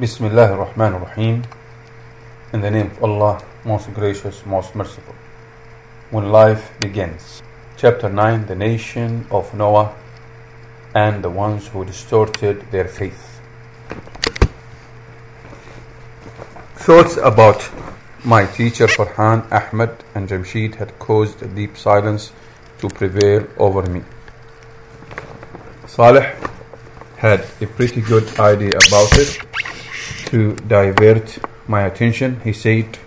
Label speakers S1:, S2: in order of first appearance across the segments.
S1: Bismillah ar-Rahman ar-Rahim. In the name of Allah, most gracious, most merciful. When life begins. Chapter 9 The Nation of Noah and the ones who distorted their faith. Thoughts about my teacher Farhan, Ahmed, and Jamshid had caused a deep silence to prevail over me. Saleh had a pretty good idea about it. To divert my attention, he said,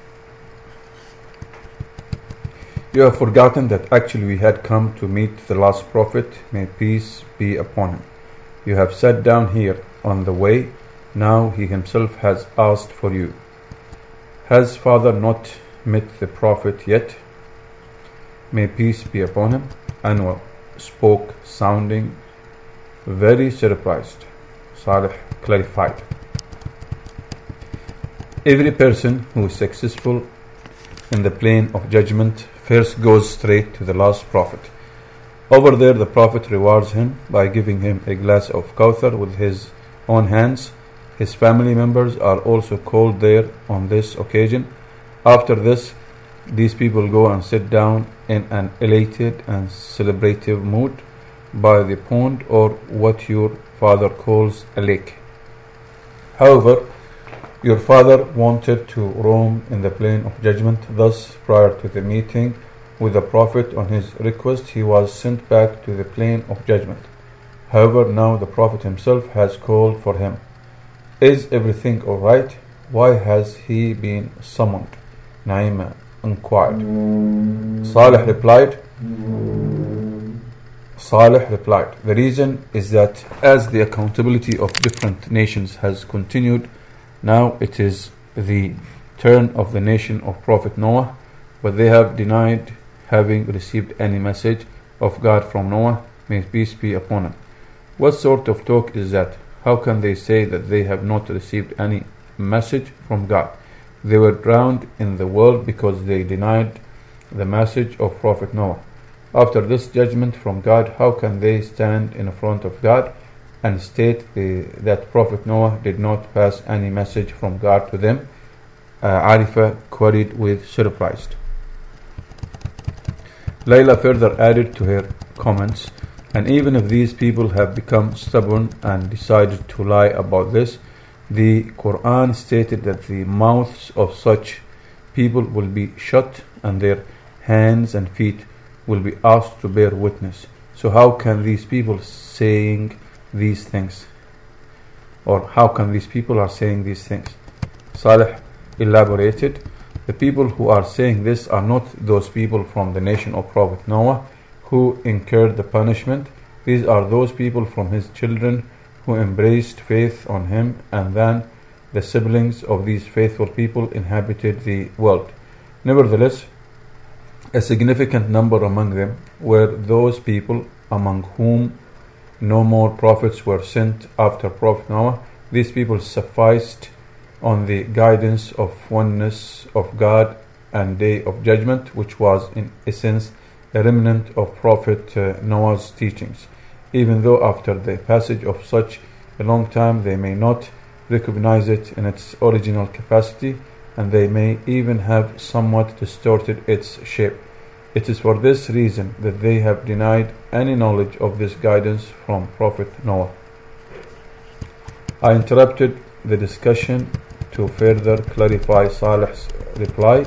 S1: You have forgotten that actually we had come to meet the last prophet, may peace be upon him. You have sat down here on the way, now he himself has asked for you. Has father not met the prophet yet? May peace be upon him. Anwar spoke, sounding very surprised. Saleh clarified. Every person who is successful in the plain of judgment first goes straight to the last prophet. Over there, the prophet rewards him by giving him a glass of Kawthar with his own hands. His family members are also called there on this occasion. After this, these people go and sit down in an elated and celebrative mood by the pond or what your father calls a lake. However, your father wanted to roam in the plain of judgment, thus, prior to the meeting with the Prophet on his request, he was sent back to the plain of judgment. However, now the Prophet himself has called for him. Is everything alright? Why has he been summoned? Naima inquired. Saleh replied, Saleh replied, The reason is that as the accountability of different nations has continued, now it is the turn of the nation of Prophet Noah, but they have denied having received any message of God from Noah, may peace be upon him. What sort of talk is that? How can they say that they have not received any message from God? They were drowned in the world because they denied the message of Prophet Noah. After this judgment from God, how can they stand in front of God and state that Prophet Noah did not pass any message from God to them? Uh, Arifa queried with surprise. Layla further added to her comments, and even if these people have become stubborn and decided to lie about this, the Quran stated that the mouths of such people will be shut and their hands and feet will be asked to bear witness. So how can these people saying these things? Or how can these people are saying these things? Saleh elaborated, the people who are saying this are not those people from the nation of Prophet Noah who incurred the punishment. These are those people from his children who embraced faith on him and then the siblings of these faithful people inhabited the world. Nevertheless, a significant number among them were those people among whom no more prophets were sent after Prophet Noah. These people sufficed on the guidance of oneness of God and day of judgment, which was in essence a remnant of Prophet uh, Noah's teachings. Even though after the passage of such a long time they may not recognize it in its original capacity, and they may even have somewhat distorted its shape. It is for this reason that they have denied any knowledge of this guidance from Prophet Noah. I interrupted the discussion to further clarify Saleh's reply.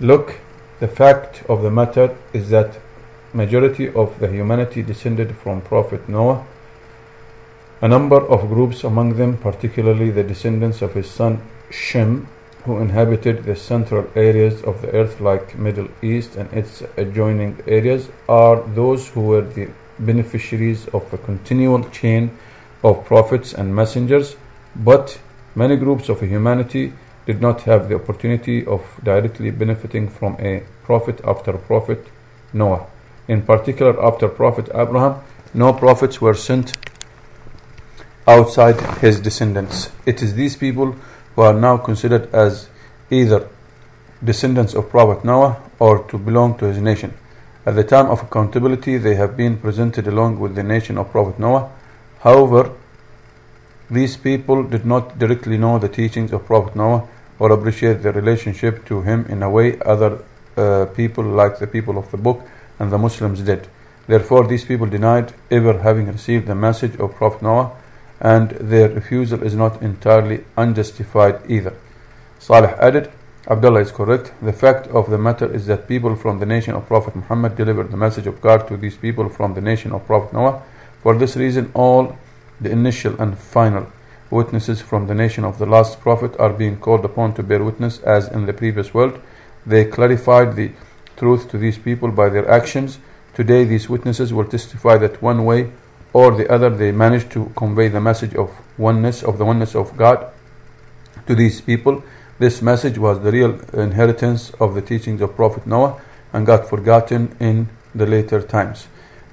S1: Look, the fact of the matter is that majority of the humanity descended from Prophet Noah. A number of groups among them, particularly the descendants of his son Shem, who inhabited the central areas of the earth like Middle East and its adjoining areas, are those who were the beneficiaries of a continual chain of prophets and messengers, but many groups of humanity did not have the opportunity of directly benefiting from a prophet after prophet Noah. In particular, after Prophet Abraham, no prophets were sent outside his descendants. It is these people who are now considered as either descendants of Prophet Noah or to belong to his nation. At the time of accountability, they have been presented along with the nation of Prophet Noah. However, These people did not directly know the teachings of Prophet Noah or appreciate their relationship to him in a way other uh, people like the people of the book and the Muslims did. Therefore, these people denied ever having received the message of Prophet Noah, and their refusal is not entirely unjustified either. Salih added, Abdullah is correct. The fact of the matter is that people from the nation of Prophet Muhammad delivered the message of God to these people from the nation of Prophet Noah. For this reason, all the initial and final witnesses from the nation of the last prophet are being called upon to bear witness as in the previous world. They clarified the truth to these people by their actions. Today, these witnesses will testify that one way or the other they managed to convey the message of oneness, of the oneness of God to these people. This message was the real inheritance of the teachings of Prophet Noah and got forgotten in the later times.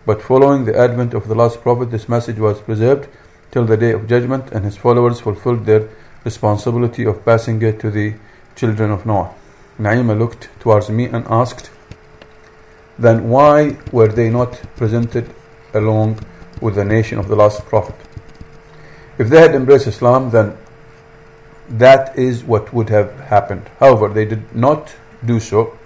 S1: But following the advent of the last prophet, this message was preserved till the day of judgment, and his followers fulfilled their responsibility of passing it to the children of Noah. Naima looked towards me and asked, Then why were they not presented along with the nation of the last prophet? If they had embraced Islam, then that is what would have happened. However, they did not do so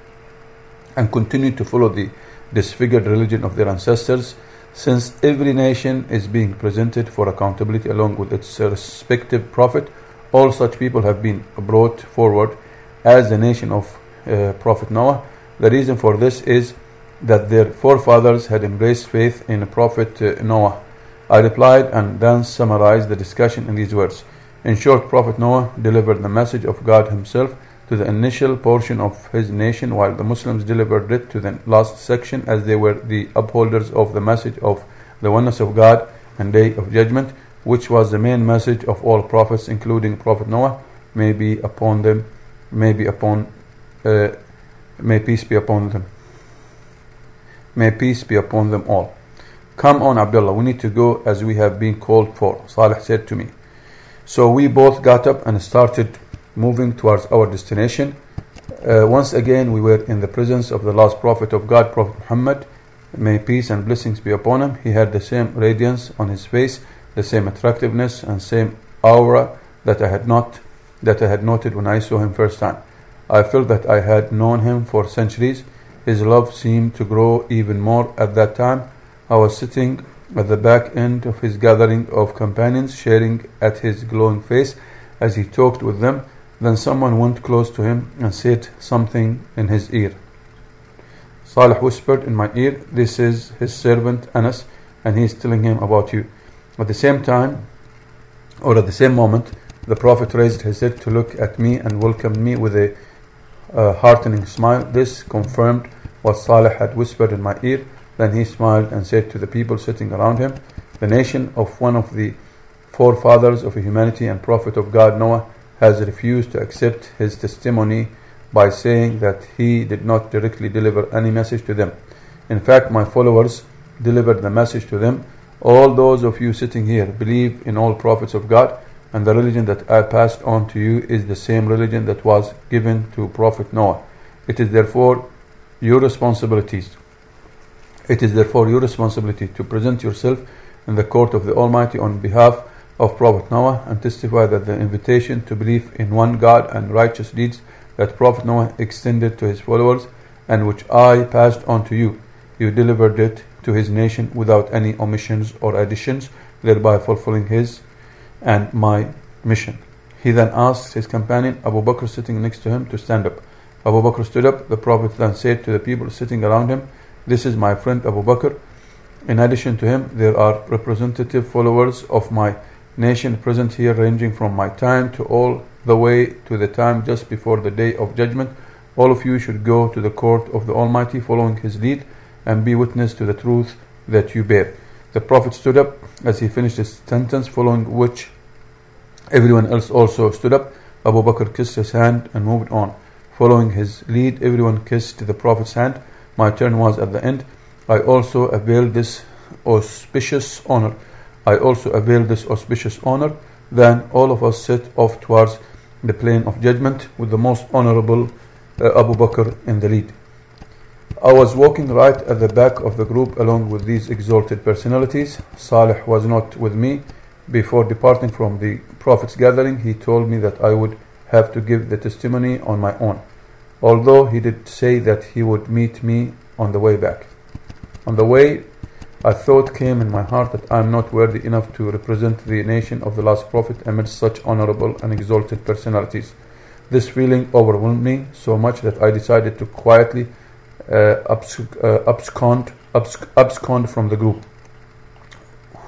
S1: and continued to follow the disfigured religion of their ancestors, since every nation is being presented for accountability along with its respective prophet. All such people have been brought forward as the nation of uh, Prophet Noah. The reason for this is that their forefathers had embraced faith in Prophet uh, Noah. I replied and then summarized the discussion in these words. In short, Prophet Noah delivered the message of God Himself to the initial portion of his nation, while the Muslims delivered it to the last section, as they were the upholders of the message of the oneness of God and Day of Judgment, which was the main message of all prophets, including Prophet Noah. May be upon them, may be upon, uh, may peace be upon them. May peace be upon them all. Come on, Abdullah, we need to go as we have been called for. Salih said to me. So we both got up and started moving towards our destination. Uh, once again, we were in the presence of the last prophet of God, Prophet Muhammad. May peace and blessings be upon him. He had the same radiance on his face, the same attractiveness and same aura that I had not that I had noted when I saw him first time. I felt that I had known him for centuries. His love seemed to grow even more at that time. I was sitting at the back end of his gathering of companions, sharing at his glowing face as he talked with them. Then someone went close to him and said something in his ear. Salih whispered in my ear, This is his servant Anas, and he is telling him about you. At the same time, or at the same moment, the Prophet raised his head to look at me and welcomed me with a uh, heartening smile. This confirmed what Saleh had whispered in my ear. Then he smiled and said to the people sitting around him, The nation of one of the forefathers of humanity and Prophet of God, Noah, has refused to accept his testimony by saying that he did not directly deliver any message to them. In fact, my followers delivered the message to them. All those of you sitting here believe in all prophets of God, and the religion that I passed on to you is the same religion that was given to Prophet Noah. It is therefore your responsibilities. It is therefore your responsibility to present yourself in the court of the Almighty on behalf of Prophet Noah and testify that the invitation to believe in one God and righteous deeds that Prophet Noah extended to his followers and which I passed on to you, you delivered it to his nation without any omissions or additions, thereby fulfilling his and my mission. He then asked his companion Abu Bakr sitting next to him to stand up. Abu Bakr stood up. The Prophet then said to the people sitting around him, This is my friend Abu Bakr. In addition to him, there are representative followers of my nation present here ranging from my time to all the way to the time just before the day of judgment. All of you should go to the court of the Almighty following his lead and be witness to the truth that you bear. The Prophet stood up as he finished his sentence, following which everyone else also stood up. Abu Bakr kissed his hand and moved on. Following his lead, everyone kissed the Prophet's hand. My turn was at the end. I also availed this auspicious honor I also availed this auspicious honor. Then all of us set off towards the plain of judgment with the most honorable uh, Abu Bakr in the lead. I was walking right at the back of the group along with these exalted personalities. Salih was not with me. before departing from the Prophet's gathering, he told me that I would have to give the testimony on my own, although he did say that he would meet me on the way back. On the way, a thought came in my heart that I am not worthy enough to represent the nation of the last Prophet amidst such honorable and exalted personalities. This feeling overwhelmed me so much that I decided to quietly Uh, uh, abscond, absc- abscond from the group.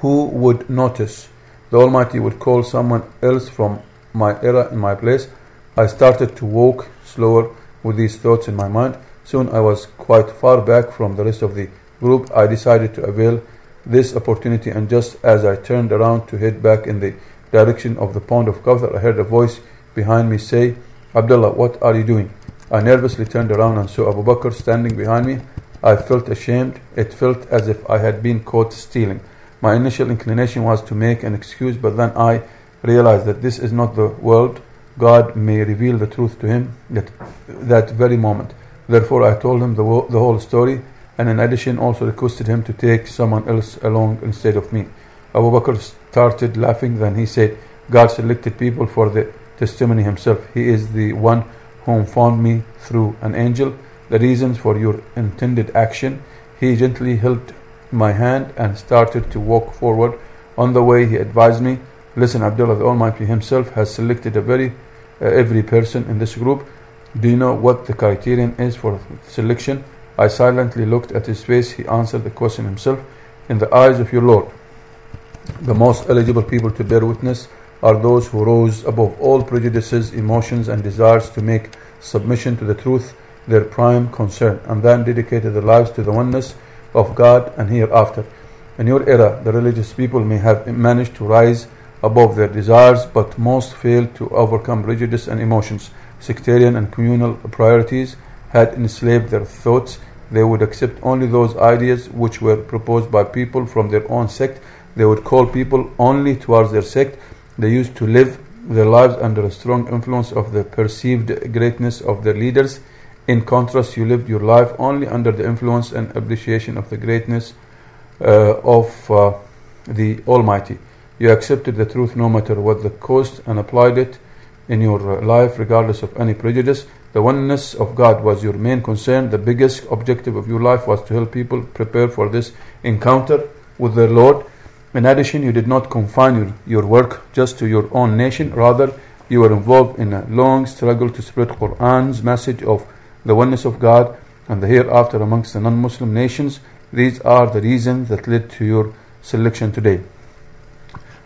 S1: Who would notice? The Almighty would call someone else from my era in my place. I started to walk slower with these thoughts in my mind. Soon I was quite far back from the rest of the group. I decided to avail this opportunity, and just as I turned around to head back in the direction of the pond of Kawthar, I heard a voice behind me say, Abdullah, what are you doing? I nervously turned around and saw Abu Bakr standing behind me. I felt ashamed. It felt as if I had been caught stealing. My initial inclination was to make an excuse, but then I realized that this is not the world. God may reveal the truth to him at that very moment. Therefore, I told him the, the whole story, and in addition, also requested him to take someone else along instead of me. Abu Bakr started laughing. Then he said, God selected people for the testimony himself. He is the one whom found me through an angel. The reasons for your intended action. He gently held my hand and started to walk forward. On the way, he advised me, Listen, Abdullah, the Almighty Himself has selected a very uh, every person in this group. Do you know what the criterion is for selection? I silently looked at his face. He answered the question himself. In the eyes of your Lord, the most eligible people to bear witness are those who rose above all prejudices, emotions, and desires to make submission to the truth their prime concern, and then dedicated their lives to the oneness of God and hereafter. In your era, the religious people may have managed to rise above their desires, but most failed to overcome prejudice and emotions. Sectarian and communal priorities had enslaved their thoughts. They would accept only those ideas which were proposed by people from their own sect. They would call people only towards their sect. They used to live their lives under a strong influence of the perceived greatness of their leaders. In contrast, you lived your life only under the influence and appreciation of the greatness uh, of uh, the Almighty. You accepted the truth no matter what the cost and applied it in your life regardless of any prejudice. The oneness of God was your main concern. The biggest objective of your life was to help people prepare for this encounter with their Lord. In addition, you did not confine your, your work just to your own nation. Rather, you were involved in a long struggle to spread Quran's message of the oneness of God and the hereafter amongst the non-Muslim nations. These are the reasons that led to your selection today.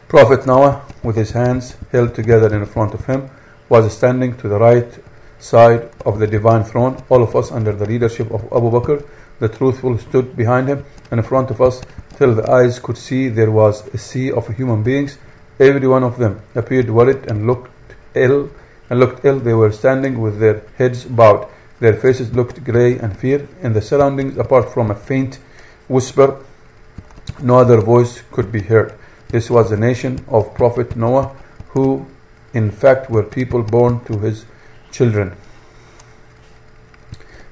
S1: Prophet Noah, with his hands held together in front of him, was standing to the right side of the divine throne. All of us, under the leadership of Abu Bakr, the truthful, stood behind him and in front of us till the eyes could see there was a sea of human beings. Every one of them appeared worried and looked ill. And looked ill. They were standing with their heads bowed. Their faces looked grey and fear. In the surroundings, apart from a faint whisper, no other voice could be heard. This was the nation of Prophet Noah, who in fact were people born to his children.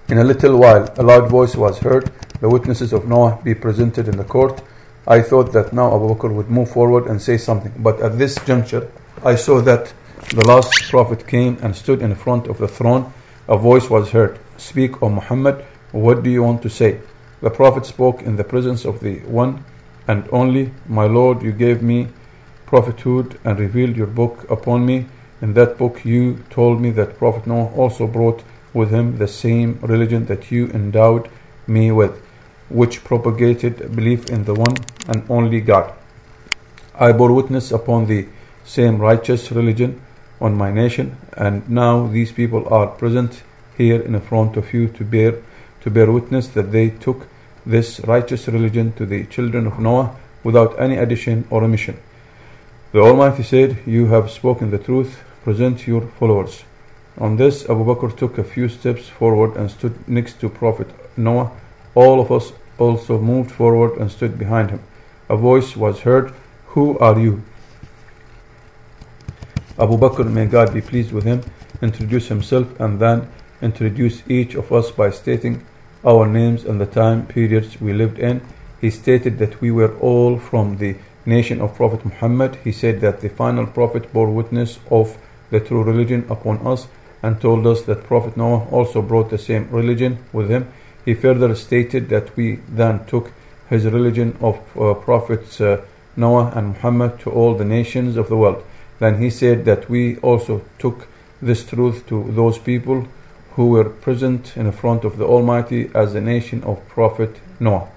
S1: In a little while, a loud voice was heard. The witnesses of Noah be presented in the court. I thought that now Abu Bakr would move forward and say something, but at this juncture, I saw that the last prophet came and stood in front of the throne. A voice was heard Speak, O Muhammad, what do you want to say? The prophet spoke in the presence of the one and only, My Lord, you gave me prophethood and revealed your book upon me. In that book, you told me that Prophet Noah also brought with him the same religion that you endowed me with, which propagated belief in the one and only God. I bore witness upon the same righteous religion on my nation, and now these people are present here in front of you to bear to bear witness that they took this righteous religion to the children of Noah without any addition or omission. The Almighty said, You have spoken the truth, present your followers. On this, Abu Bakr took a few steps forward and stood next to Prophet Noah. All of us also moved forward and stood behind him. A voice was heard, Who are you? Abu Bakr, may God be pleased with him, introduced himself and then introduced each of us by stating our names and the time periods we lived in. He stated that we were all from the nation of Prophet Muhammad, he said that the final Prophet bore witness of the true religion upon us and told us that Prophet Noah also brought the same religion with him. He further stated that we then took his religion of uh, Prophets uh, Noah and Muhammad to all the nations of the world. Then he said that we also took this truth to those people who were present in front of the Almighty as the nation of Prophet Noah.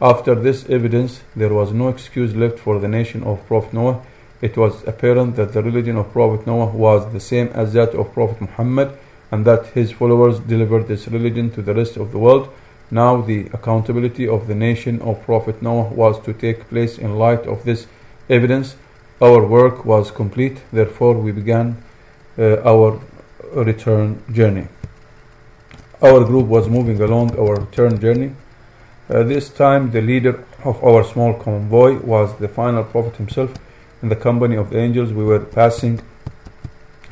S1: After this evidence, there was no excuse left for the nation of Prophet Noah. It was apparent that the religion of Prophet Noah was the same as that of Prophet Muhammad and that his followers delivered this religion to the rest of the world. Now the accountability of the nation of Prophet Noah was to take place in light of this evidence. Our work was complete, therefore we began uh, our return journey. Our group was moving along our return journey. Uh, this time, the leader of our small convoy was the final prophet himself. In the company of the angels, we were passing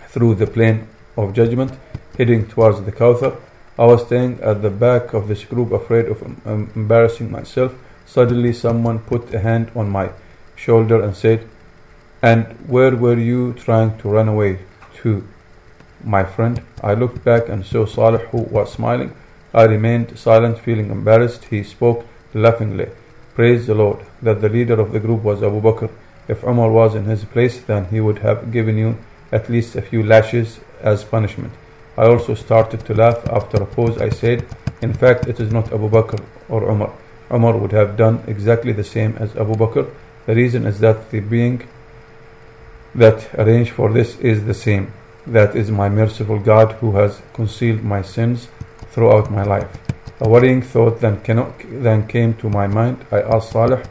S1: through the plain of judgment, heading towards the Kawthar. I was staying at the back of this group, afraid of um, embarrassing myself. Suddenly, someone put a hand on my shoulder and said, And where were you trying to run away to? my friend. I looked back and saw Salih who was smiling. I remained silent, feeling embarrassed. He spoke laughingly. Praise the Lord that the leader of the group was Abu Bakr. If Umar was in his place, then he would have given you at least a few lashes as punishment. I also started to laugh. After a pause, I said, In fact, it is not Abu Bakr or Umar. Umar would have done exactly the same as Abu Bakr. The reason is that the being that arranged for this is the same. That is my merciful God who has concealed my sins throughout my life. A worrying thought then, cannot, then came to my mind. I asked Salih,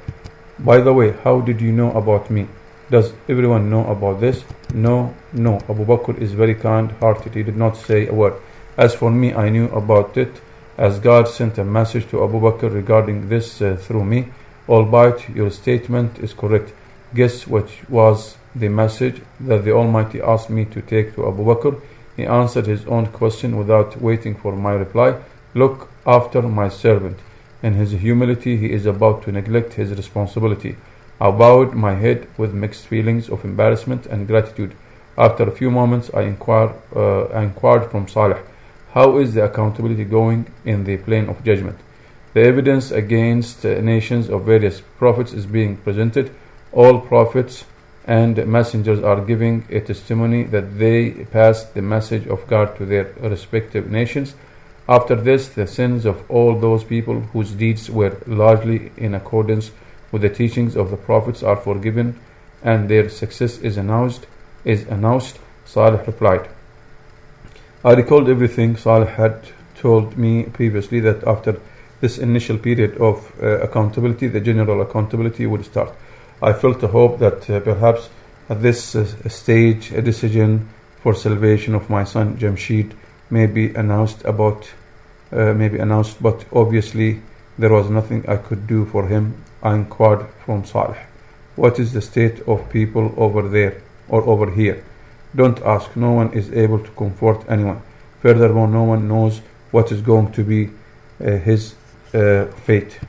S1: By the way, how did you know about me? Does everyone know about this? No, no. Abu Bakr is very kind hearted. He did not say a word. As for me, I knew about it as God sent a message to Abu Bakr regarding this uh, through me. Albeit your statement is correct. Guess what was the message that the Almighty asked me to take to Abu Bakr. He answered his own question without waiting for my reply. Look after my servant. In his humility, he is about to neglect his responsibility. I bowed my head with mixed feelings of embarrassment and gratitude. After a few moments, I inquired, uh, inquired from Saleh, How is the accountability going in the plain of judgment? The evidence against uh, nations of various prophets is being presented. All prophets and messengers are giving a testimony that they passed the message of God to their respective nations. After this, the sins of all those people whose deeds were largely in accordance with the teachings of the prophets are forgiven, and their success is announced. Is announced. Salih replied, I recalled everything Salih had told me previously that after this initial period of uh, accountability, the general accountability would start. I felt a hope that uh, perhaps at this uh, stage a decision for salvation of my son Jamshid may be announced about uh, may be announced but obviously there was nothing I could do for him I inquired from Salih what is the state of people over there or over here don't ask no one is able to comfort anyone furthermore no one knows what is going to be uh, his uh, fate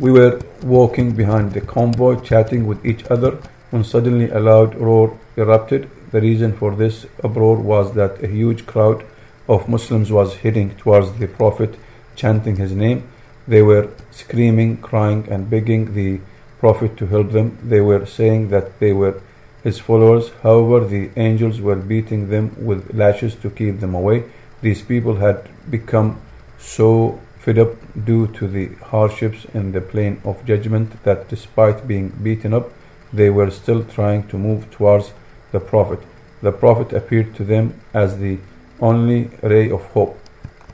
S1: we were walking behind the convoy, chatting with each other, when suddenly a loud roar erupted. The reason for this uproar was that a huge crowd of Muslims was heading towards the Prophet, chanting his name. They were screaming, crying, and begging the Prophet to help them. They were saying that they were his followers. However, the angels were beating them with lashes to keep them away. These people had become so fed up due to the hardships in the plain of judgment that despite being beaten up, they were still trying to move towards the Prophet. The Prophet appeared to them as the only ray of hope.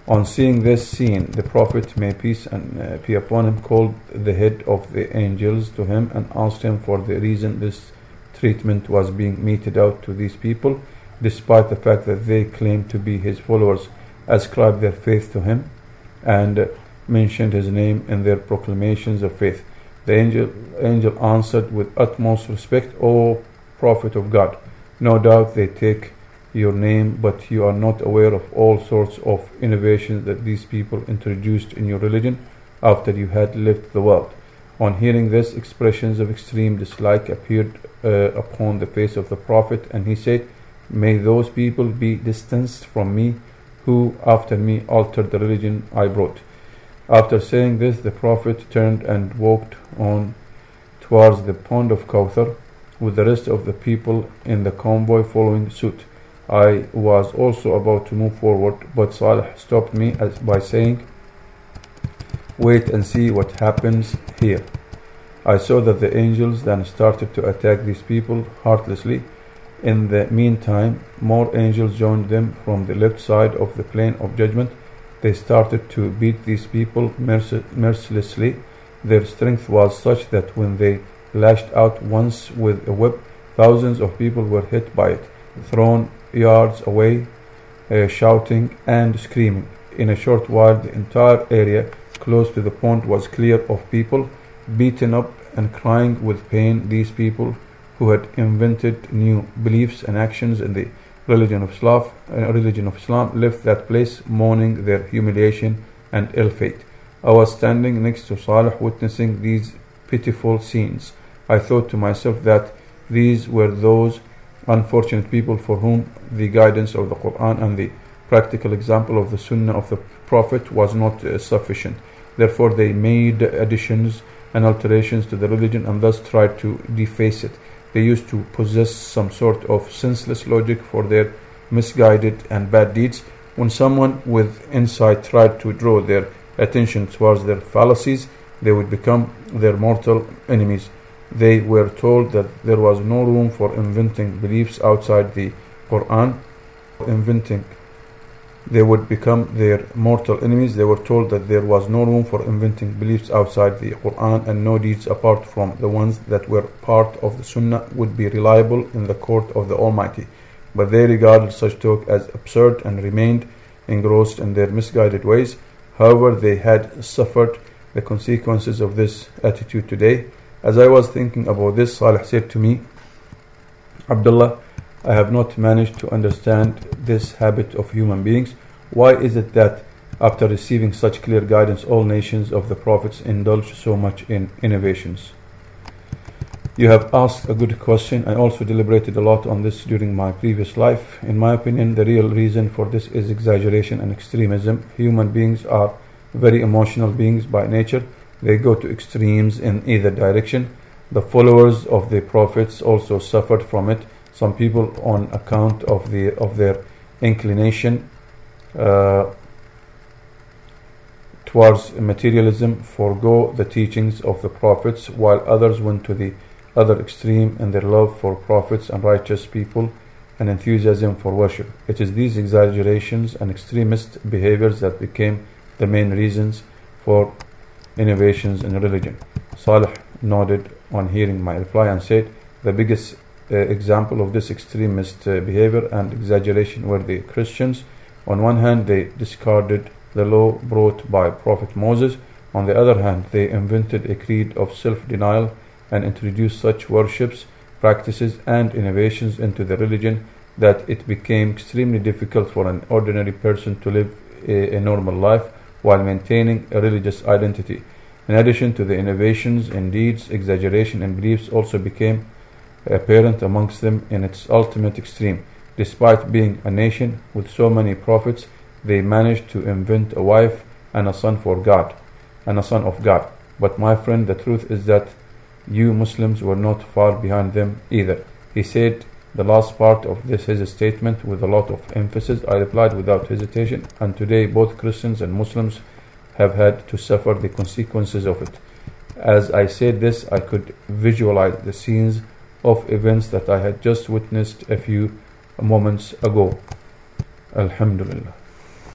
S1: On seeing this scene, the Prophet, may peace and uh, be upon him, called the head of the angels to him and asked him for the reason this treatment was being meted out to these people, despite the fact that they claimed to be his followers, ascribed their faith to him and mentioned his name in their proclamations of faith. The angel, angel answered with utmost respect, O Prophet of God, no doubt they take your name, but you are not aware of all sorts of innovations that these people introduced in your religion after you had left the world. On hearing this, expressions of extreme dislike appeared uh, upon the face of the Prophet, and he said, May those people be distanced from me who after me altered the religion I brought. After saying this, the Prophet turned and walked on towards the pond of Kawthar with the rest of the people in the convoy following suit. I was also about to move forward, but Salih stopped me by saying, Wait and see what happens here. I saw that the angels then started to attack these people heartlessly. In the meantime, more angels joined them from the left side of the plain of judgment. They started to beat these people mercilessly. Their strength was such that when they lashed out once with a whip, thousands of people were hit by it, thrown yards away, uh, shouting and screaming. In a short while, the entire area close to the pond was clear of people, beaten up and crying with pain. These people who had invented new beliefs and actions in the religion of Islam, uh, religion of Islam left that place mourning their humiliation and ill fate. I was standing next to Salih witnessing these pitiful scenes. I thought to myself that these were those unfortunate people for whom the guidance of the Quran and the practical example of the Sunnah of the Prophet was not uh, sufficient. Therefore, they made additions and alterations to the religion and thus tried to deface it. They used to possess some sort of senseless logic for their misguided and bad deeds. When someone with insight tried to draw their attention towards their fallacies, they would become their mortal enemies. They were told that there was no room for inventing beliefs outside the Quran, inventing they would become their mortal enemies. They were told that there was no room for inventing beliefs outside the Quran and no deeds apart from the ones that were part of the Sunnah would be reliable in the court of the Almighty. But they regarded such talk as absurd and remained engrossed in their misguided ways. However, they had suffered the consequences of this attitude today. As I was thinking about this, Salih said to me, Abdullah, I have not managed to understand this habit of human beings. Why is it that after receiving such clear guidance, all nations of the prophets indulge so much in innovations? You have asked a good question. I also deliberated a lot on this during my previous life. In my opinion, the real reason for this is exaggeration and extremism. Human beings are very emotional beings by nature. They go to extremes in either direction. The followers of the prophets also suffered from it some people on account of the of their inclination uh, towards materialism forego the teachings of the prophets while others went to the other extreme in their love for prophets and righteous people and enthusiasm for worship. It is these exaggerations and extremist behaviors that became the main reasons for innovations in religion. Salih nodded on hearing my reply and said, The biggest uh, example of this extremist uh, behavior and exaggeration were the Christians. On one hand, they discarded the law brought by Prophet Moses. On the other hand, they invented a creed of self-denial and introduced such worships, practices, and innovations into the religion that it became extremely difficult for an ordinary person to live a, a normal life while maintaining a religious identity. In addition to the innovations in deeds, exaggeration and beliefs also became apparent amongst them in its ultimate extreme. Despite being a nation with so many prophets, they managed to invent a wife and a son for God, and a son of God. But my friend, the truth is that you Muslims were not far behind them either. He said the last part of this his statement with a lot of emphasis. I replied without hesitation, and today both Christians and Muslims have had to suffer the consequences of it. As I said this, I could visualize the scenes of events that I had just witnessed a few moments ago. Alhamdulillah.